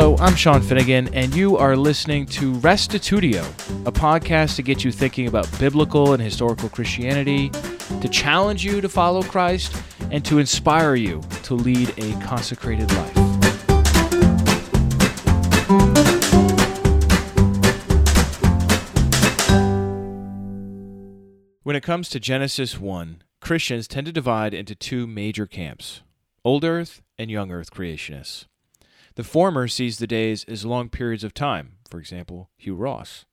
Hello, I'm Sean Finnegan, and you are listening to Restitutio, a podcast to get you thinking about biblical and historical Christianity, to challenge you to follow Christ, and to inspire you to lead a consecrated life. When it comes to Genesis 1, Christians tend to divide into two major camps old earth and young earth creationists. The former sees the days as long periods of time, for example, Hugh Ross,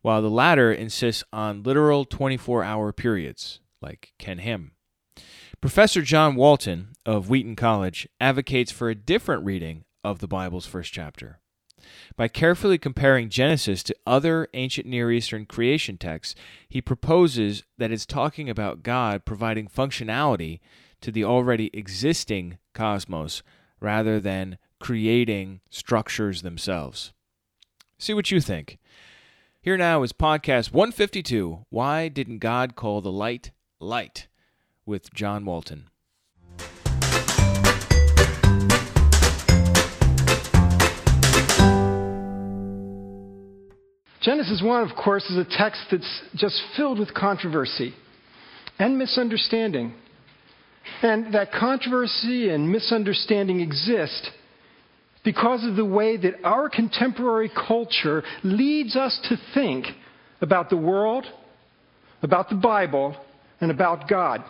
while the latter insists on literal 24 hour periods, like Ken Ham. Professor John Walton of Wheaton College advocates for a different reading of the Bible's first chapter. By carefully comparing Genesis to other ancient Near Eastern creation texts, he proposes that it's talking about God providing functionality to the already existing cosmos rather than creating structures themselves. See what you think. Here now is podcast 152 Why Didn't God Call the Light Light? with John Walton. Genesis 1, of course, is a text that's just filled with controversy and misunderstanding. And that controversy and misunderstanding exist because of the way that our contemporary culture leads us to think about the world, about the Bible, and about God.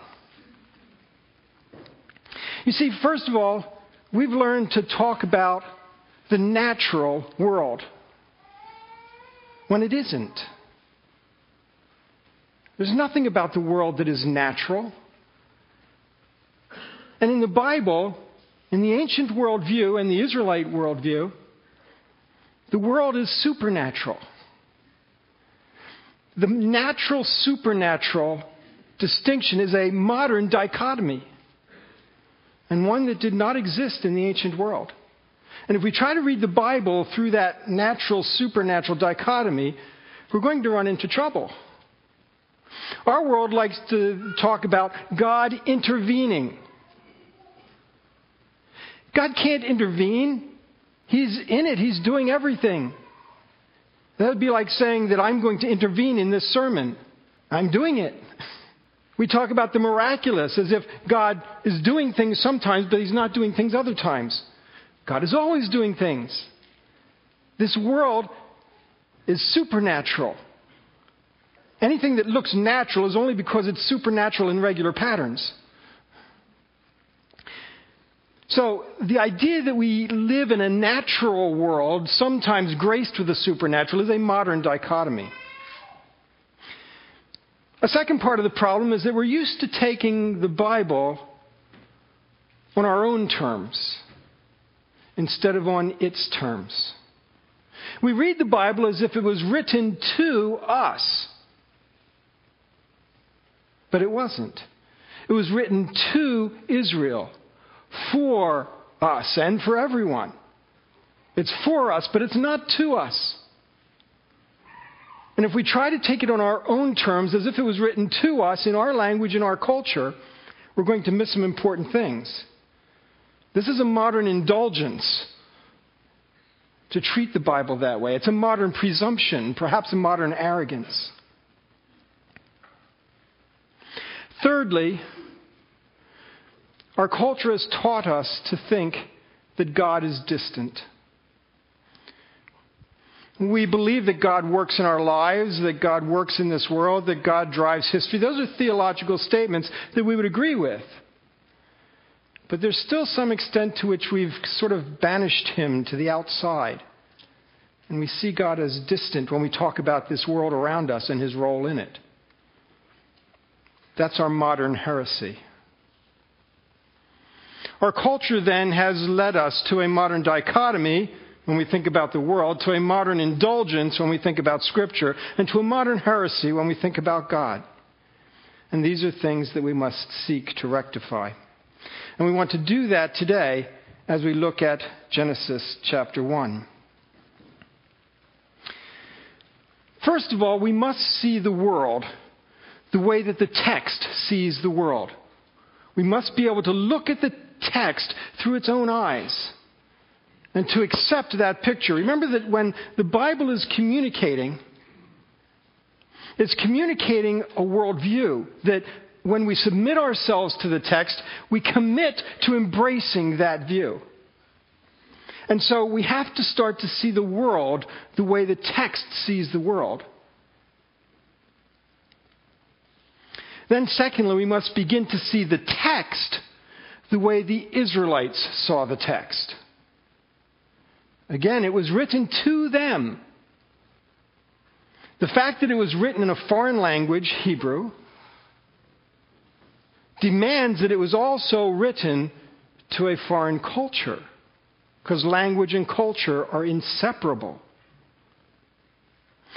You see, first of all, we've learned to talk about the natural world when it isn't. There's nothing about the world that is natural. And in the Bible, in the ancient worldview and the Israelite worldview, the world is supernatural. The natural supernatural distinction is a modern dichotomy, and one that did not exist in the ancient world. And if we try to read the Bible through that natural supernatural dichotomy, we're going to run into trouble. Our world likes to talk about God intervening. God can't intervene. He's in it, He's doing everything. That would be like saying that I'm going to intervene in this sermon. I'm doing it. We talk about the miraculous as if God is doing things sometimes, but He's not doing things other times. God is always doing things. This world is supernatural. Anything that looks natural is only because it's supernatural in regular patterns. So, the idea that we live in a natural world, sometimes graced with the supernatural, is a modern dichotomy. A second part of the problem is that we're used to taking the Bible on our own terms instead of on its terms. We read the Bible as if it was written to us, but it wasn't. It was written to Israel for us and for everyone. It's for us, but it's not to us. And if we try to take it on our own terms, as if it was written to us in our language, in our culture, we're going to miss some important things. This is a modern indulgence to treat the Bible that way. It's a modern presumption, perhaps a modern arrogance. Thirdly, our culture has taught us to think that God is distant. We believe that God works in our lives, that God works in this world, that God drives history. Those are theological statements that we would agree with. But there's still some extent to which we've sort of banished him to the outside. And we see God as distant when we talk about this world around us and his role in it. That's our modern heresy. Our culture then has led us to a modern dichotomy when we think about the world, to a modern indulgence when we think about Scripture, and to a modern heresy when we think about God. And these are things that we must seek to rectify. And we want to do that today as we look at Genesis chapter 1. First of all, we must see the world the way that the text sees the world. We must be able to look at the text through its own eyes and to accept that picture. Remember that when the Bible is communicating, it's communicating a worldview that when we submit ourselves to the text, we commit to embracing that view. And so we have to start to see the world the way the text sees the world. Then, secondly, we must begin to see the text the way the Israelites saw the text. Again, it was written to them. The fact that it was written in a foreign language, Hebrew, demands that it was also written to a foreign culture, because language and culture are inseparable.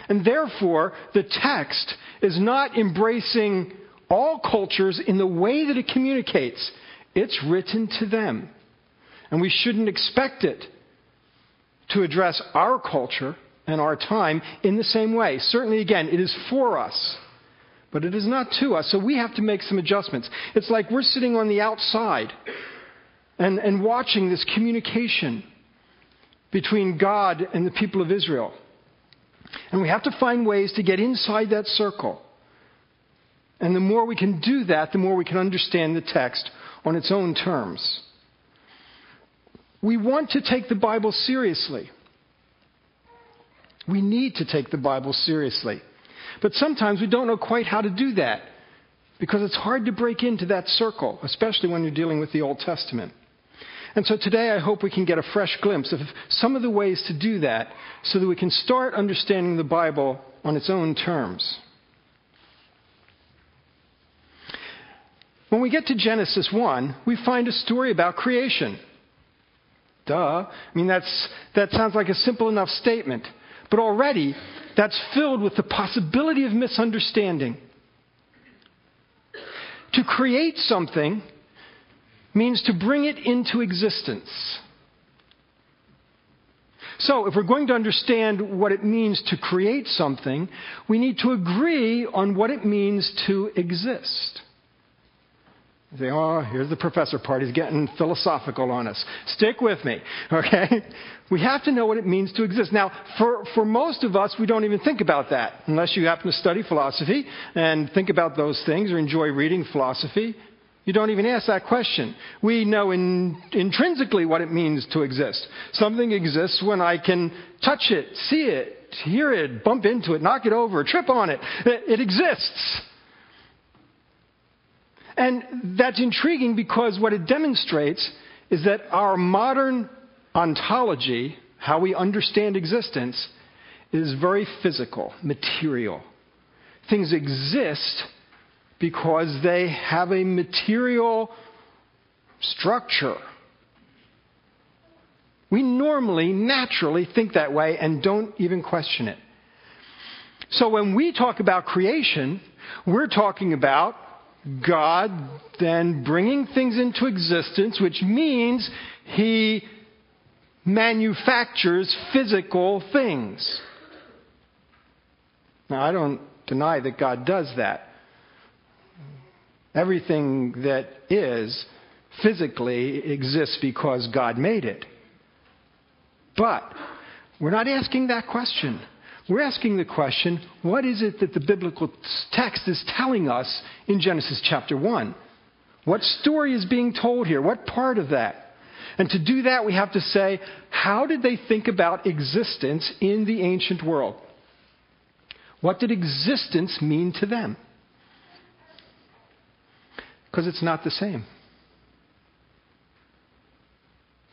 And therefore, the text is not embracing all cultures in the way that it communicates. It's written to them. And we shouldn't expect it to address our culture and our time in the same way. Certainly, again, it is for us, but it is not to us. So we have to make some adjustments. It's like we're sitting on the outside and, and watching this communication between God and the people of Israel. And we have to find ways to get inside that circle. And the more we can do that, the more we can understand the text on its own terms. We want to take the Bible seriously. We need to take the Bible seriously. But sometimes we don't know quite how to do that because it's hard to break into that circle, especially when you're dealing with the Old Testament. And so today I hope we can get a fresh glimpse of some of the ways to do that so that we can start understanding the Bible on its own terms. When we get to Genesis 1, we find a story about creation. Duh. I mean, that's, that sounds like a simple enough statement. But already, that's filled with the possibility of misunderstanding. To create something means to bring it into existence. So, if we're going to understand what it means to create something, we need to agree on what it means to exist. Say, oh, here's the professor part. He's getting philosophical on us. Stick with me, okay? We have to know what it means to exist. Now, for, for most of us, we don't even think about that unless you happen to study philosophy and think about those things or enjoy reading philosophy. You don't even ask that question. We know in, intrinsically what it means to exist. Something exists when I can touch it, see it, hear it, bump into it, knock it over, trip on it. It, it exists. And that's intriguing because what it demonstrates is that our modern ontology, how we understand existence, is very physical, material. Things exist because they have a material structure. We normally, naturally think that way and don't even question it. So when we talk about creation, we're talking about God then bringing things into existence, which means He manufactures physical things. Now, I don't deny that God does that. Everything that is physically exists because God made it. But we're not asking that question. We're asking the question what is it that the biblical text is telling us in Genesis chapter 1? What story is being told here? What part of that? And to do that, we have to say, how did they think about existence in the ancient world? What did existence mean to them? Because it's not the same.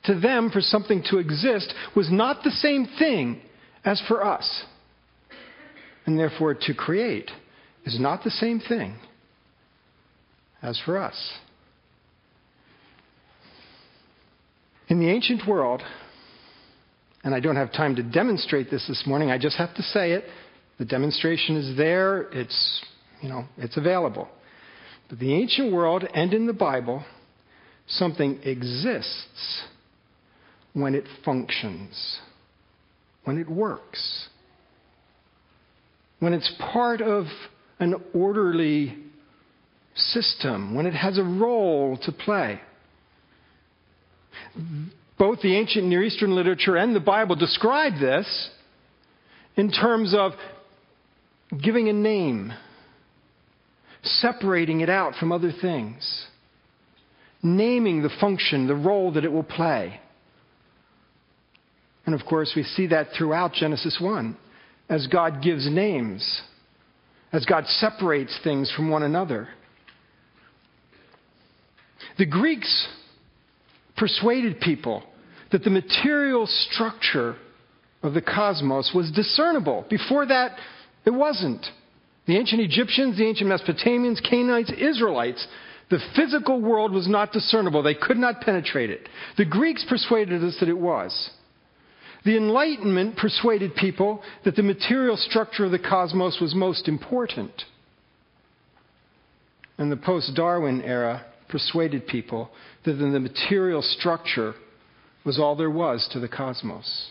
To them, for something to exist was not the same thing as for us. And therefore, to create is not the same thing as for us. In the ancient world, and I don't have time to demonstrate this this morning, I just have to say it. The demonstration is there, it's, you know, it's available. But the ancient world and in the Bible, something exists when it functions, when it works when it's part of an orderly system, when it has a role to play. Both the ancient Near Eastern literature and the Bible describe this in terms of giving a name, separating it out from other things, naming the function, the role that it will play. And of course, we see that throughout Genesis 1 as God gives names, as God separates things from one another. The Greeks persuaded people that the material structure of the cosmos was discernible. Before that, it wasn't. The ancient Egyptians, the ancient Mesopotamians, Canaanites, Israelites, the physical world was not discernible. They could not penetrate it. The Greeks persuaded us that it was. The Enlightenment persuaded people that the material structure of the cosmos was most important. And the post Darwin era persuaded people that the material structure was all there was to the cosmos.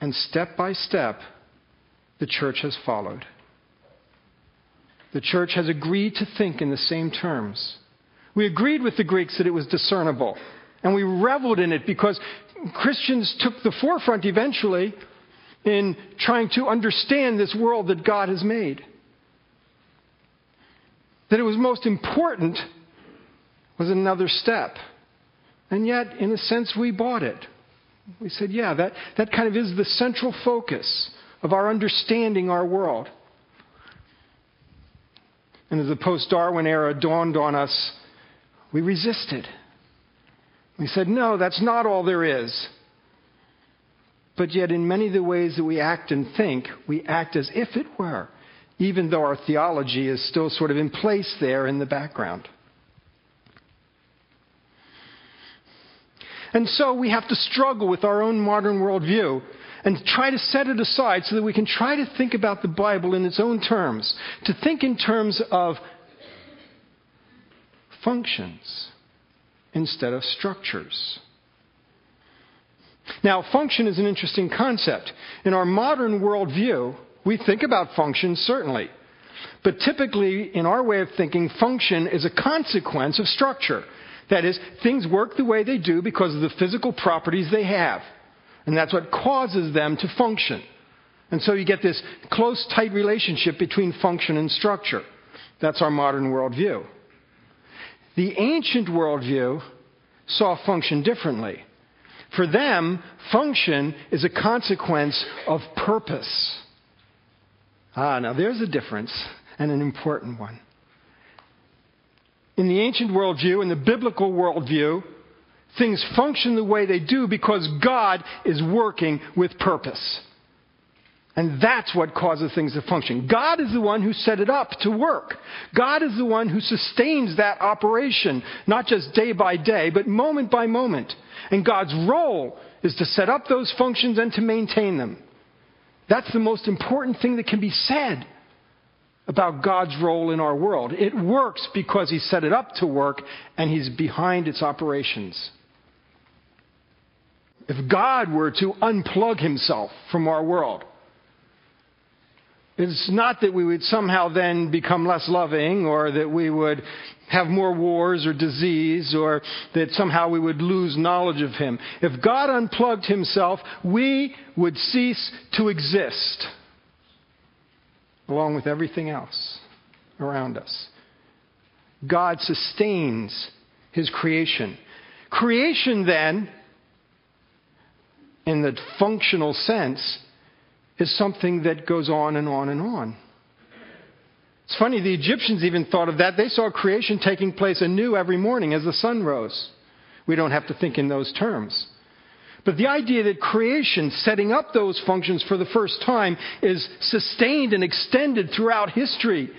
And step by step, the church has followed. The church has agreed to think in the same terms. We agreed with the Greeks that it was discernible, and we reveled in it because Christians took the forefront eventually in trying to understand this world that God has made. That it was most important was another step. And yet, in a sense, we bought it. We said, yeah, that, that kind of is the central focus of our understanding our world. And as the post Darwin era dawned on us, we resisted. We said, no, that's not all there is. But yet, in many of the ways that we act and think, we act as if it were, even though our theology is still sort of in place there in the background. And so we have to struggle with our own modern worldview and try to set it aside so that we can try to think about the Bible in its own terms, to think in terms of functions instead of structures. Now, function is an interesting concept. In our modern worldview, we think about functions, certainly. But typically, in our way of thinking, function is a consequence of structure. That is, things work the way they do because of the physical properties they have. And that's what causes them to function. And so you get this close, tight relationship between function and structure. That's our modern worldview. The ancient worldview saw function differently. For them, function is a consequence of purpose. Ah, now there's a difference, and an important one in the ancient worldview, in the biblical worldview, things function the way they do because God is working with purpose. And that's what causes things to function. God is the one who set it up to work. God is the one who sustains that operation, not just day by day, but moment by moment. And God's role is to set up those functions and to maintain them. That's the most important thing that can be said about God's role in our world. It works because He set it up to work and He's behind its operations. If God were to unplug Himself from our world, it's not that we would somehow then become less loving or that we would have more wars or disease or that somehow we would lose knowledge of Him. If God unplugged Himself, we would cease to exist along with everything else around us. God sustains his creation. Creation, then, in the functional sense, is something that goes on and on and on. It's funny, the Egyptians even thought of that. They saw creation taking place anew every morning as the sun rose. We don't have to think in those terms. But the idea that creation, setting up those functions for the first time, is sustained and extended throughout history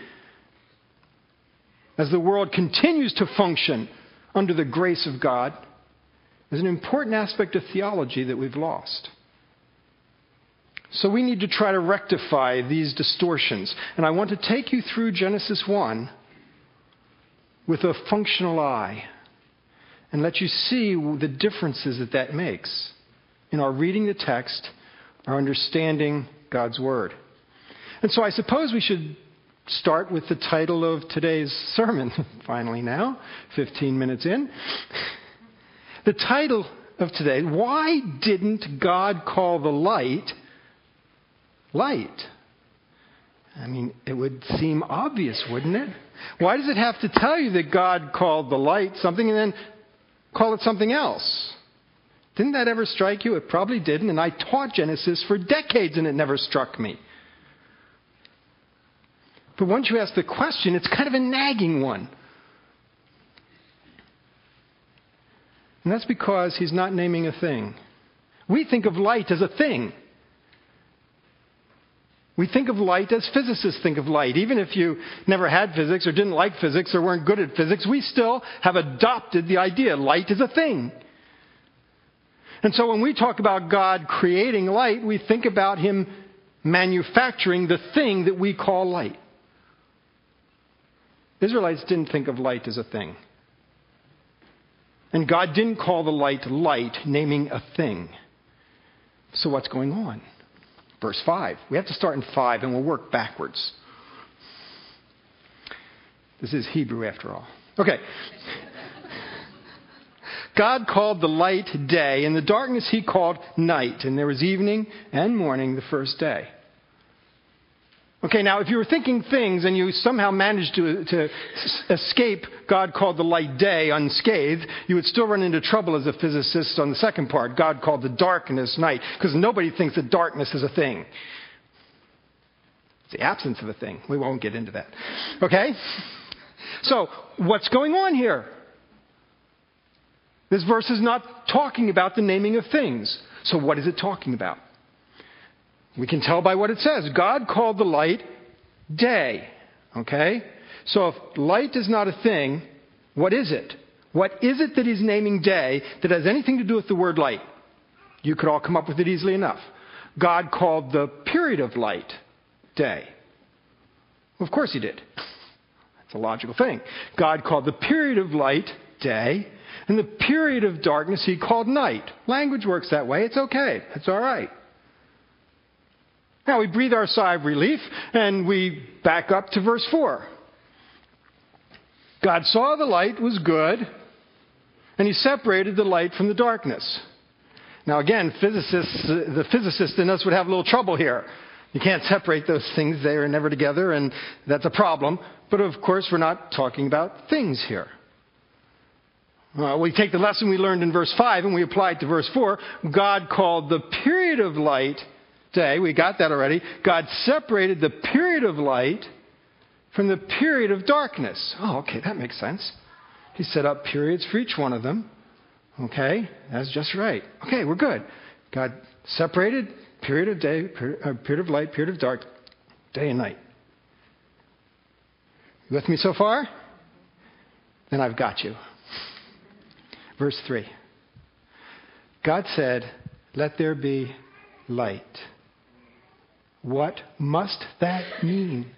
as the world continues to function under the grace of God is an important aspect of theology that we've lost. So we need to try to rectify these distortions. And I want to take you through Genesis 1 with a functional eye and let you see the differences that that makes in our reading the text, our understanding God's Word. And so I suppose we should start with the title of today's sermon, finally now, 15 minutes in. the title of today, why didn't God call the light light? I mean, it would seem obvious, wouldn't it? Why does it have to tell you that God called the light something and then call it something else? Didn't that ever strike you? It probably didn't, and I taught Genesis for decades and it never struck me. But once you ask the question, it's kind of a nagging one. And that's because he's not naming a thing. We think of light as a thing. We think of light as physicists think of light. Even if you never had physics or didn't like physics or weren't good at physics, we still have adopted the idea light is a thing. And so when we talk about God creating light, we think about Him manufacturing the thing that we call light. Israelites didn't think of light as a thing. And God didn't call the light light, naming a thing. So what's going on? Verse 5. We have to start in 5 and we'll work backwards. This is Hebrew after all. Okay. God called the light day, and the darkness he called night, and there was evening and morning the first day. Okay, now if you were thinking things and you somehow managed to, to escape God called the light day unscathed, you would still run into trouble as a physicist on the second part. God called the darkness night, because nobody thinks that darkness is a thing. It's the absence of a thing. We won't get into that. Okay? So, what's going on here? This verse is not talking about the naming of things. So, what is it talking about? We can tell by what it says. God called the light day. Okay? So if light is not a thing, what is it? What is it that he's naming day that has anything to do with the word light? You could all come up with it easily enough. God called the period of light day. Of course he did. That's a logical thing. God called the period of light day, and the period of darkness he called night. Language works that way. It's okay. It's all right. Now we breathe our sigh of relief and we back up to verse 4. God saw the light was good, and he separated the light from the darkness. Now, again, physicists, the physicist in us would have a little trouble here. You can't separate those things, they are never together, and that's a problem. But of course, we're not talking about things here. Uh, we take the lesson we learned in verse 5 and we apply it to verse 4. God called the period of light day. We got that already. God separated the period of light from the period of darkness. Oh, okay, that makes sense. He set up periods for each one of them. Okay, that's just right. Okay, we're good. God separated period of day, period, uh, period of light, period of dark, day and night. You with me so far? Then I've got you. Verse 3. God said, Let there be light. What must that mean?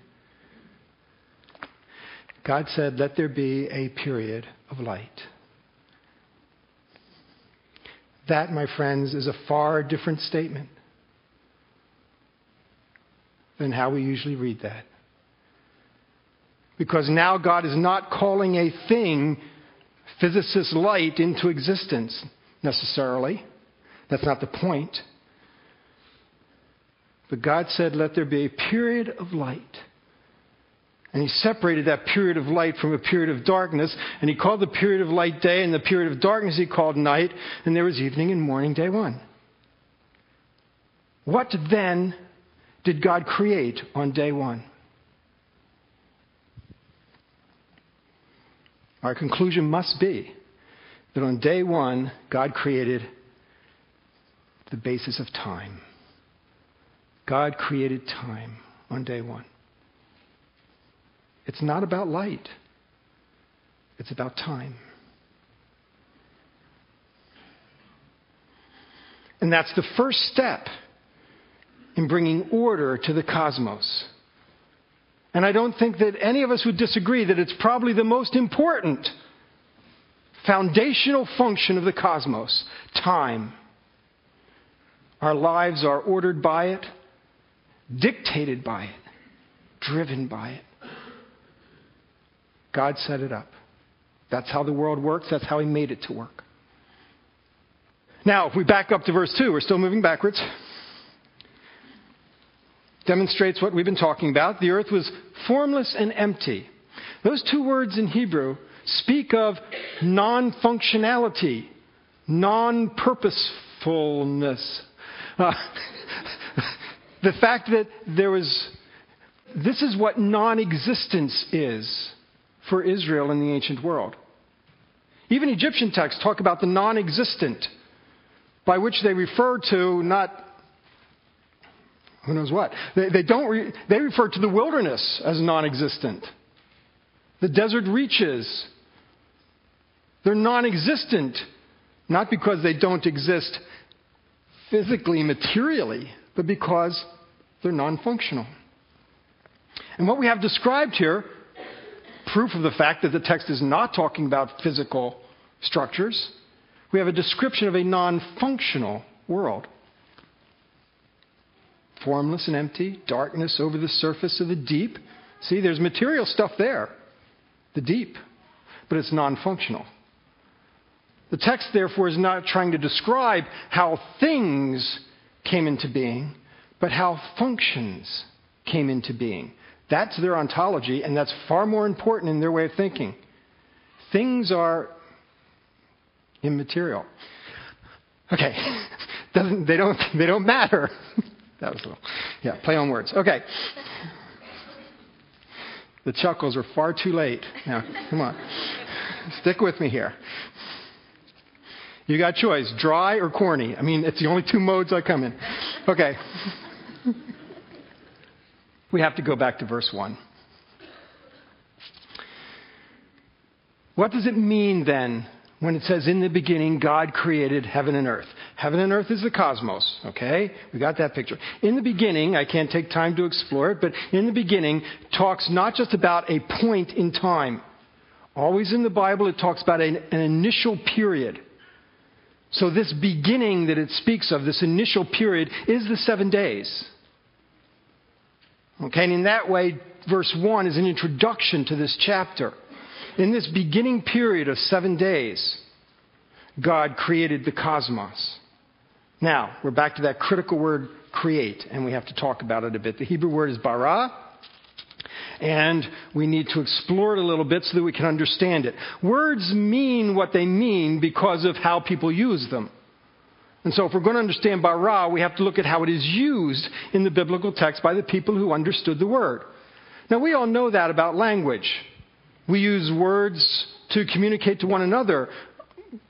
God said, Let there be a period of light. That, my friends, is a far different statement than how we usually read that. Because now God is not calling a thing, physicist light, into existence necessarily. That's not the point. But God said, Let there be a period of light. And he separated that period of light from a period of darkness. And he called the period of light day, and the period of darkness he called night. And there was evening and morning, day one. What then did God create on day one? Our conclusion must be that on day one, God created the basis of time. God created time on day one. It's not about light, it's about time. And that's the first step in bringing order to the cosmos. And I don't think that any of us would disagree that it's probably the most important foundational function of the cosmos time. Our lives are ordered by it dictated by it, driven by it. God set it up. That's how the world works, that's how He made it to work. Now, if we back up to verse 2, we're still moving backwards. Demonstrates what we've been talking about. The earth was formless and empty. Those two words in Hebrew speak of non functionality, non purposefulness. Uh, the fact that there was, this is what non existence is for Israel in the ancient world. Even Egyptian texts talk about the non existent, by which they refer to not who knows what. They, they don't re, they refer to the wilderness as non existent. The desert reaches. They're non existent, not because they don't exist physically, materially, but because they're non functional. And what we have described here, proof of the fact that the text is not talking about physical structures, we have a description of a non functional world. Formless and empty, darkness over the surface of the deep. See, there's material stuff there, the deep, but it's non functional. The text, therefore, is not trying to describe how things came into being, but how functions came into being. That's their ontology, and that's far more important in their way of thinking. Things are immaterial. Okay, Doesn't, they, don't, they don't matter. that was a little, yeah, play on words. Okay. The chuckles are far too late. Now, come on. Stick with me here. You got choice, dry or corny. I mean, it's the only two modes I come in. Okay. we have to go back to verse 1. What does it mean then when it says, In the beginning, God created heaven and earth? Heaven and earth is the cosmos, okay? We got that picture. In the beginning, I can't take time to explore it, but in the beginning talks not just about a point in time. Always in the Bible, it talks about an, an initial period. So, this beginning that it speaks of, this initial period, is the seven days. Okay, and in that way, verse 1 is an introduction to this chapter. In this beginning period of seven days, God created the cosmos. Now, we're back to that critical word create, and we have to talk about it a bit. The Hebrew word is bara, and we need to explore it a little bit so that we can understand it. Words mean what they mean because of how people use them. And so, if we're going to understand bara, we have to look at how it is used in the biblical text by the people who understood the word. Now, we all know that about language. We use words to communicate to one another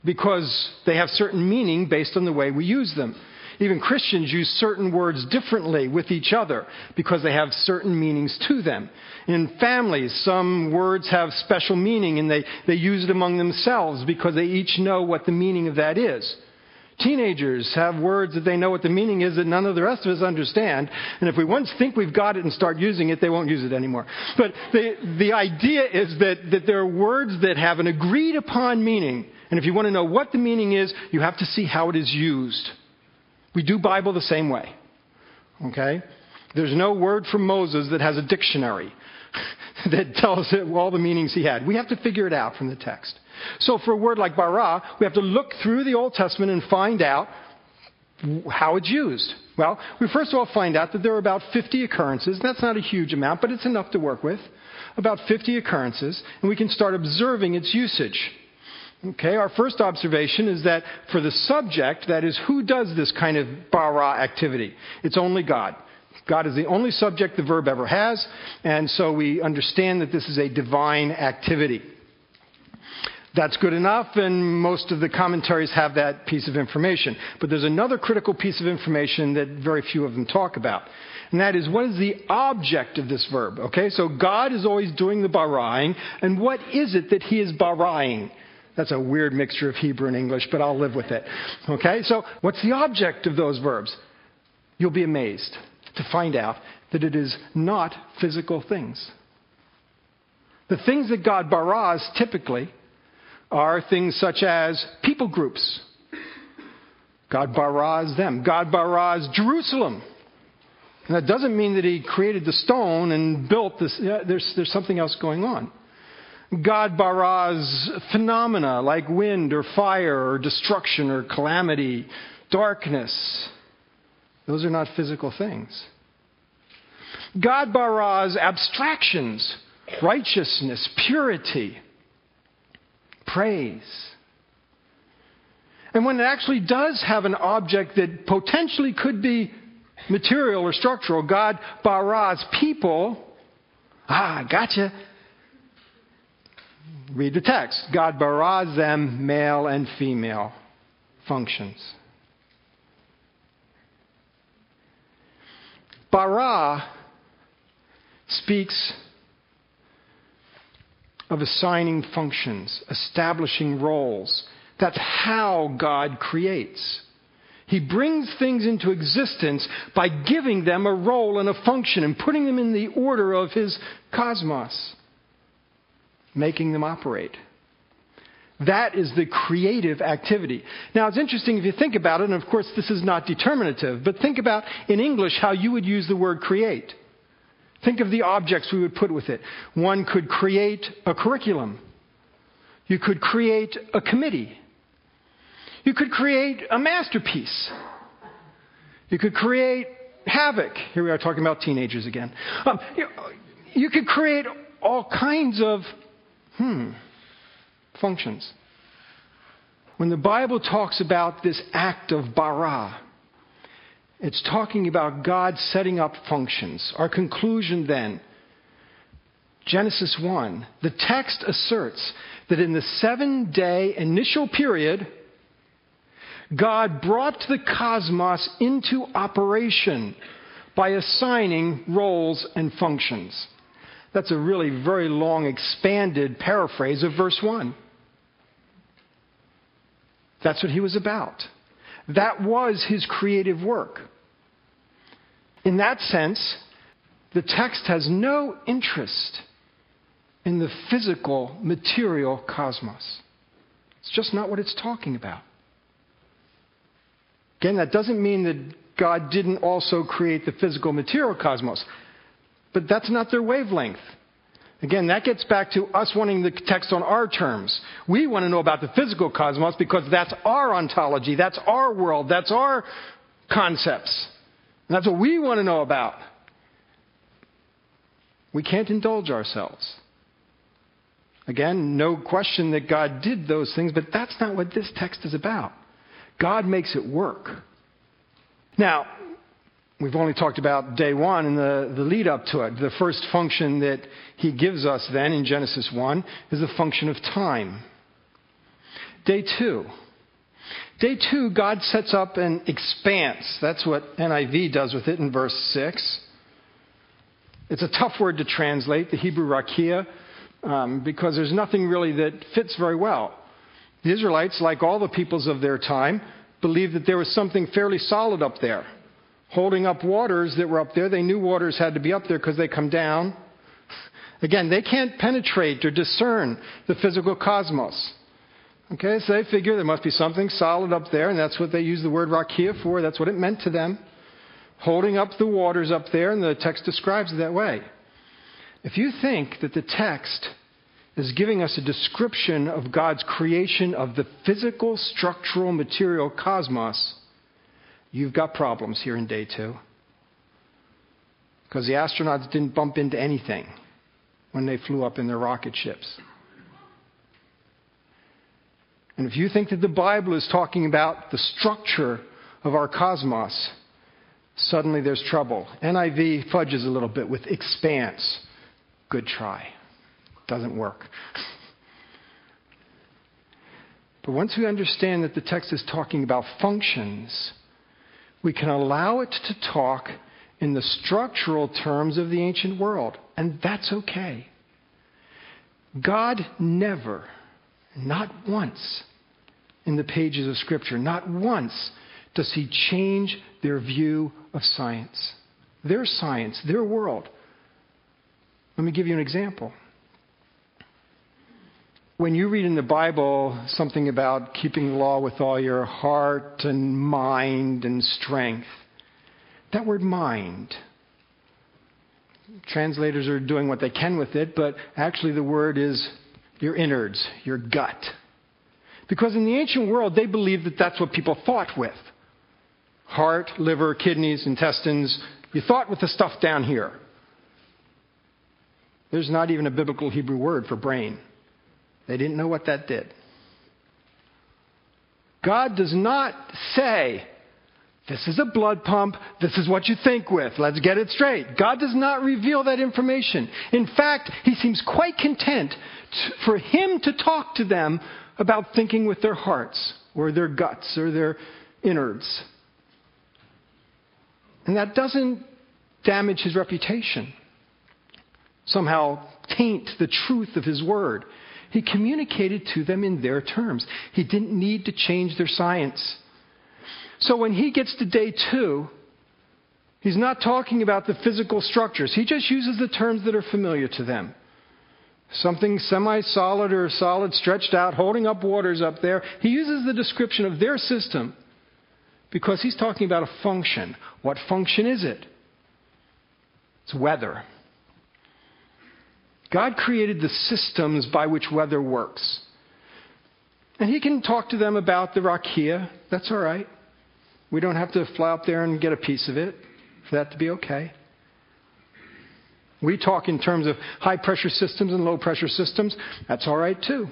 because they have certain meaning based on the way we use them. Even Christians use certain words differently with each other because they have certain meanings to them. In families, some words have special meaning and they, they use it among themselves because they each know what the meaning of that is. Teenagers have words that they know what the meaning is that none of the rest of us understand. And if we once think we've got it and start using it, they won't use it anymore. But the, the idea is that, that there are words that have an agreed upon meaning. And if you want to know what the meaning is, you have to see how it is used. We do Bible the same way. Okay? There's no word from Moses that has a dictionary that tells it all the meanings he had. We have to figure it out from the text. So for a word like bara, we have to look through the Old Testament and find out how it's used. Well, we first of all find out that there are about 50 occurrences. That's not a huge amount, but it's enough to work with. About 50 occurrences, and we can start observing its usage. Okay, our first observation is that for the subject, that is, who does this kind of bara activity? It's only God. God is the only subject the verb ever has, and so we understand that this is a divine activity. That's good enough, and most of the commentaries have that piece of information. But there's another critical piece of information that very few of them talk about. And that is, what is the object of this verb? Okay, so God is always doing the baraing, and what is it that he is baraing? That's a weird mixture of Hebrew and English, but I'll live with it. Okay? So, what's the object of those verbs? You'll be amazed to find out that it is not physical things. The things that God baras typically are things such as people groups. God baras them. God baras Jerusalem. And that doesn't mean that he created the stone and built this. There's, there's something else going on. God bara's phenomena like wind or fire or destruction or calamity, darkness. Those are not physical things. God bara's abstractions, righteousness, purity, praise. And when it actually does have an object that potentially could be material or structural, God bara's people, ah, gotcha. Read the text. God baras them male and female functions. Bara speaks of assigning functions, establishing roles. That's how God creates. He brings things into existence by giving them a role and a function and putting them in the order of His cosmos, making them operate. That is the creative activity. Now, it's interesting if you think about it, and of course, this is not determinative, but think about in English how you would use the word create. Think of the objects we would put with it. One could create a curriculum. You could create a committee. You could create a masterpiece. You could create havoc. Here we are talking about teenagers again. Um, you, you could create all kinds of, hmm, functions. When the Bible talks about this act of bara, it's talking about God setting up functions. Our conclusion then, Genesis 1, the text asserts that in the seven day initial period, God brought the cosmos into operation by assigning roles and functions. That's a really very long, expanded paraphrase of verse 1. That's what he was about. That was his creative work. In that sense, the text has no interest in the physical, material cosmos. It's just not what it's talking about. Again, that doesn't mean that God didn't also create the physical, material cosmos, but that's not their wavelength. Again, that gets back to us wanting the text on our terms. We want to know about the physical cosmos because that's our ontology, that's our world, that's our concepts. And that's what we want to know about. We can't indulge ourselves. Again, no question that God did those things, but that's not what this text is about. God makes it work. Now, We've only talked about day one and the, the lead up to it. The first function that he gives us then in Genesis 1 is the function of time. Day two. Day two, God sets up an expanse. That's what NIV does with it in verse 6. It's a tough word to translate, the Hebrew rakia, um, because there's nothing really that fits very well. The Israelites, like all the peoples of their time, believed that there was something fairly solid up there holding up waters that were up there. They knew waters had to be up there because they come down. Again, they can't penetrate or discern the physical cosmos. Okay, so they figure there must be something solid up there, and that's what they use the word rakia for. That's what it meant to them. Holding up the waters up there, and the text describes it that way. If you think that the text is giving us a description of God's creation of the physical, structural, material cosmos, You've got problems here in day two. Because the astronauts didn't bump into anything when they flew up in their rocket ships. And if you think that the Bible is talking about the structure of our cosmos, suddenly there's trouble. NIV fudges a little bit with expanse. Good try. Doesn't work. But once we understand that the text is talking about functions, we can allow it to talk in the structural terms of the ancient world, and that's okay. God never, not once in the pages of Scripture, not once does He change their view of science, their science, their world. Let me give you an example when you read in the Bible something about keeping the law with all your heart and mind and strength, that word mind, translators are doing what they can with it, but actually the word is your innards, your gut. Because in the ancient world, they believed that that's what people thought with heart, liver, kidneys, intestines. You thought with the stuff down here. There's not even a biblical Hebrew word for brain. They didn't know what that did. God does not say, this is a blood pump. This is what you think with. Let's get it straight. God does not reveal that information. In fact, He seems quite content to, for Him to talk to them about thinking with their hearts or their guts or their innards. And that doesn't damage His reputation, somehow taint the truth of His word. He communicated to them in their terms. He didn't need to change their science. So when he gets to day two, he's not talking about the physical structures. He just uses the terms that are familiar to them. Something semi solid or solid stretched out, holding up waters up there. He uses the description of their system because he's talking about a function. What function is it? It's weather. God created the systems by which weather works. And he can talk to them about the rakia. That's all right. We don't have to fly up there and get a piece of it for that to be okay. We talk in terms of high pressure systems and low pressure systems. That's all right too.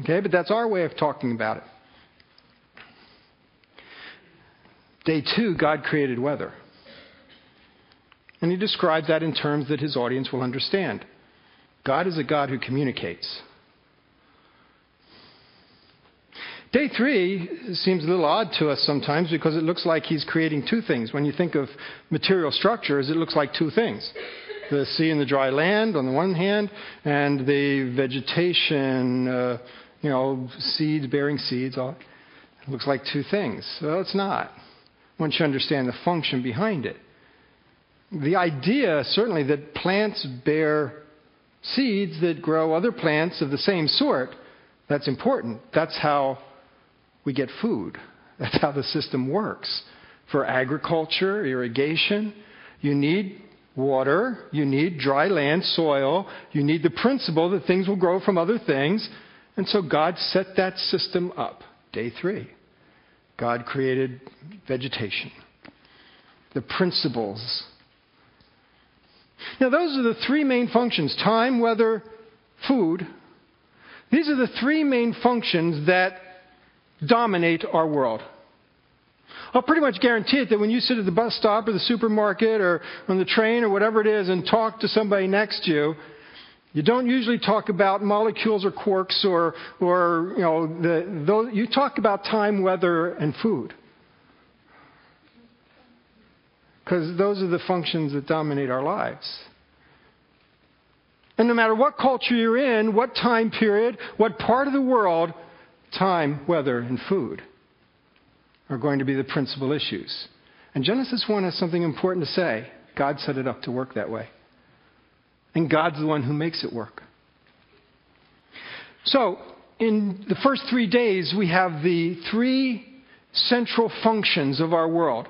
Okay, but that's our way of talking about it. Day two, God created weather. And he describes that in terms that his audience will understand. God is a God who communicates. Day three seems a little odd to us sometimes because it looks like he's creating two things. When you think of material structures, it looks like two things the sea and the dry land on the one hand, and the vegetation, uh, you know, seeds, bearing seeds. All, it looks like two things. Well, it's not once you understand the function behind it. The idea, certainly, that plants bear seeds that grow other plants of the same sort, that's important. That's how we get food. That's how the system works. For agriculture, irrigation, you need water, you need dry land, soil, you need the principle that things will grow from other things. And so God set that system up. Day three. God created vegetation. The principles. Now, those are the three main functions time, weather, food. These are the three main functions that dominate our world. I'll pretty much guarantee it that when you sit at the bus stop or the supermarket or on the train or whatever it is and talk to somebody next to you, you don't usually talk about molecules or quarks or, or you know, the, those, you talk about time, weather, and food. Because those are the functions that dominate our lives. And no matter what culture you're in, what time period, what part of the world, time, weather, and food are going to be the principal issues. And Genesis 1 has something important to say. God set it up to work that way. And God's the one who makes it work. So, in the first three days, we have the three central functions of our world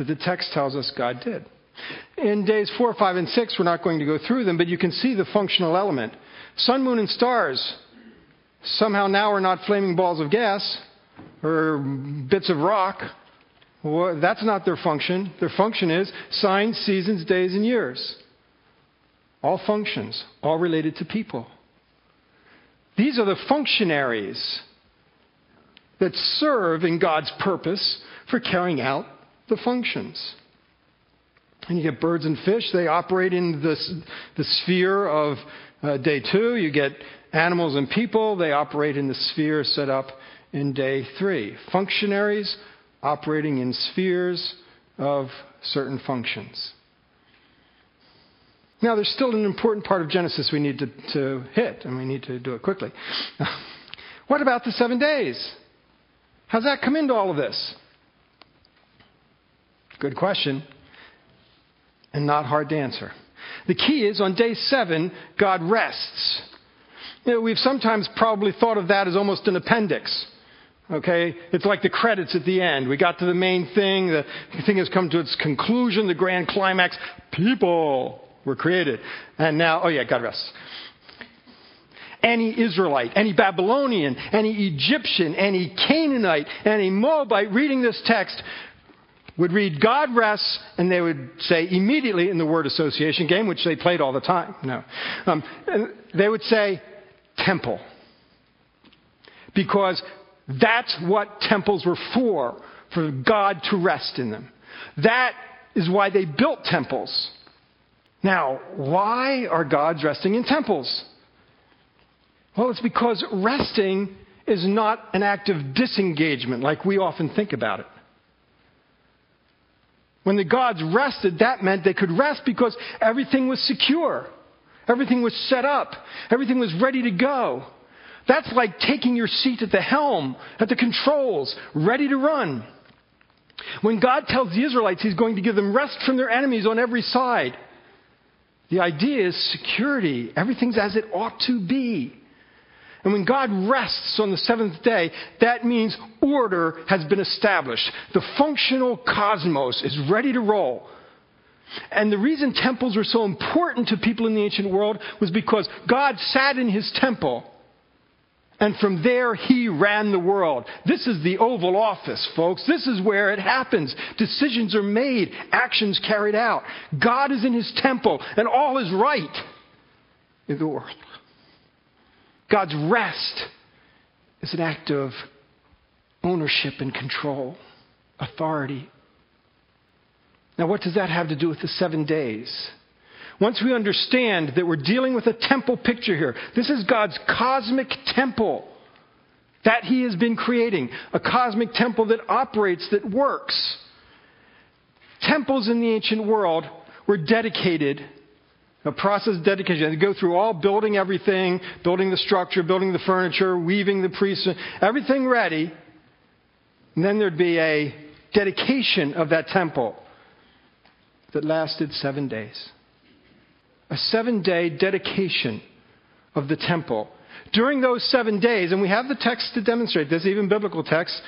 that the text tells us God did. In days four, five, and six, we're not going to go through them, but you can see the functional element. Sun, moon, and stars somehow now are not flaming balls of gas or bits of rock. Well, that's not their function. Their function is signs, seasons, days, and years. All functions, all related to people. These are the functionaries that serve in God's purpose for carrying out the functions. And you get birds and fish, they operate in this, the sphere of uh, day two. You get animals and people, they operate in the sphere set up in day three. Functionaries operating in spheres of certain functions. Now, there's still an important part of Genesis we need to, to hit, and we need to do it quickly. what about the seven days? How's that come into all of this? Good question, and not hard to answer. The key is on day seven, God rests. You know, we've sometimes probably thought of that as almost an appendix. Okay? It's like the credits at the end. We got to the main thing, the thing has come to its conclusion, the grand climax. People were created. And now, oh yeah, God rests. Any Israelite, any Babylonian, any Egyptian, any Canaanite, any Moabite reading this text would read God rests, and they would say immediately in the word association game, which they played all the time. No. Um, they would say temple. Because that's what temples were for, for God to rest in them. That is why they built temples. Now, why are gods resting in temples? Well, it's because resting is not an act of disengagement like we often think about it. When the gods rested, that meant they could rest because everything was secure. Everything was set up. Everything was ready to go. That's like taking your seat at the helm, at the controls, ready to run. When God tells the Israelites He's going to give them rest from their enemies on every side, the idea is security. Everything's as it ought to be. And when God rests on the seventh day, that means order has been established. The functional cosmos is ready to roll. And the reason temples were so important to people in the ancient world was because God sat in his temple. And from there, he ran the world. This is the Oval Office, folks. This is where it happens. Decisions are made, actions carried out. God is in his temple, and all is right in the world. God's rest is an act of ownership and control, authority. Now, what does that have to do with the seven days? Once we understand that we're dealing with a temple picture here, this is God's cosmic temple that He has been creating, a cosmic temple that operates, that works. Temples in the ancient world were dedicated a process of dedication. They go through all building everything, building the structure, building the furniture, weaving the priests, everything ready. And then there'd be a dedication of that temple that lasted seven days. A seven day dedication of the temple. During those seven days, and we have the text to demonstrate this, even biblical texts,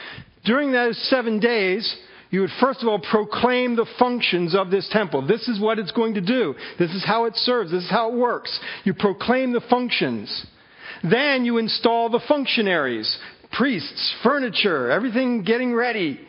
during those seven days, you would first of all proclaim the functions of this temple. This is what it's going to do. This is how it serves. This is how it works. You proclaim the functions. Then you install the functionaries, priests, furniture, everything getting ready.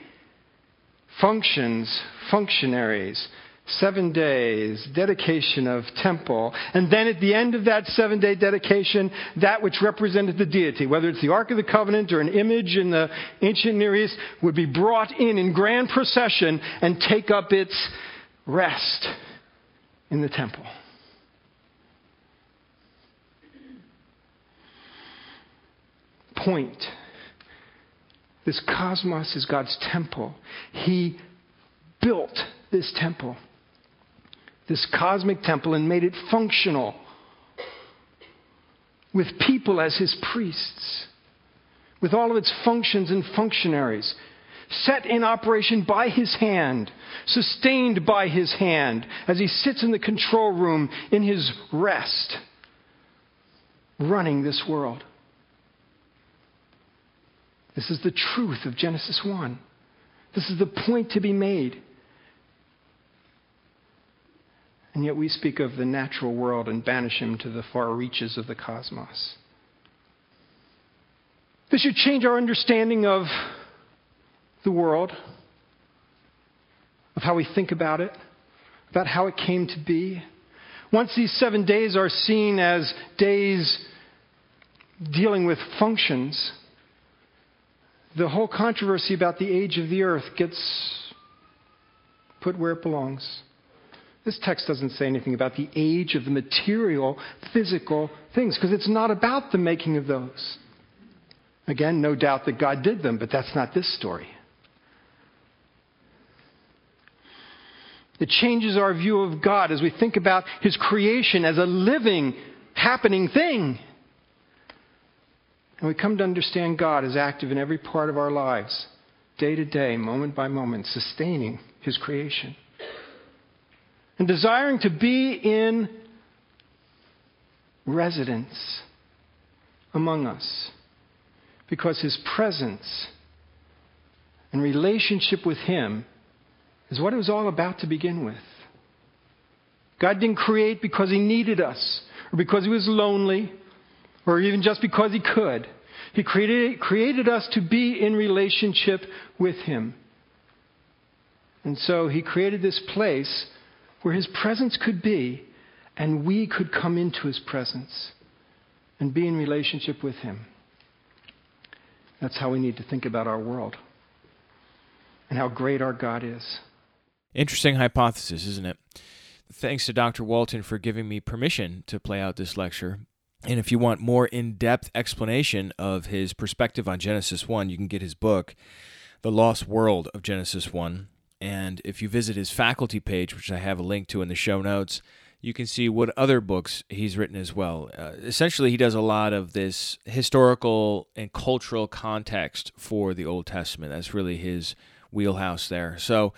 Functions, functionaries seven days, dedication of temple. And then at the end of that seven day dedication, that which represented the deity, whether it's the Ark of the Covenant or an image in the ancient Near East, would be brought in in grand procession and take up its rest in the temple. Point. This cosmos is God's temple. He built this temple this cosmic temple and made it functional with people as his priests, with all of its functions and functionaries, set in operation by his hand, sustained by his hand, as he sits in the control room in his rest, running this world. This is the truth of Genesis 1. This is the point to be made. And yet we speak of the natural world and banish him to the far reaches of the cosmos. This should change our understanding of the world, of how we think about it, about how it came to be. Once these seven days are seen as days dealing with functions, the whole controversy about the age of the earth gets put where it belongs. This text doesn't say anything about the age of the material, physical things, because it's not about the making of those. Again, no doubt that God did them, but that's not this story. It changes our view of God as we think about His creation as a living, happening thing. And we come to understand God as active in every part of our lives, day to day, moment by moment, sustaining His creation and desiring to be in residence among us because his presence and relationship with him is what it was all about to begin with. God didn't create because he needed us or because he was lonely or even just because he could. He created, created us to be in relationship with him. And so he created this place where his presence could be, and we could come into his presence and be in relationship with him. That's how we need to think about our world and how great our God is. Interesting hypothesis, isn't it? Thanks to Dr. Walton for giving me permission to play out this lecture. And if you want more in depth explanation of his perspective on Genesis 1, you can get his book, The Lost World of Genesis 1. And if you visit his faculty page, which I have a link to in the show notes, you can see what other books he's written as well. Uh, essentially, he does a lot of this historical and cultural context for the Old Testament. That's really his wheelhouse there. So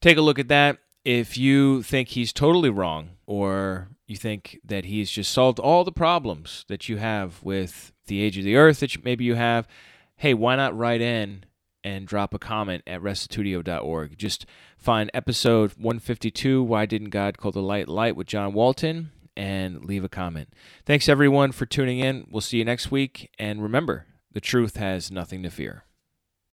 take a look at that. If you think he's totally wrong, or you think that he's just solved all the problems that you have with the age of the earth that maybe you have, hey, why not write in and drop a comment at restitutio.org. Just find episode 152, Why Didn't God Call the Light Light with John Walton, and leave a comment. Thanks everyone for tuning in. We'll see you next week. And remember, the truth has nothing to fear.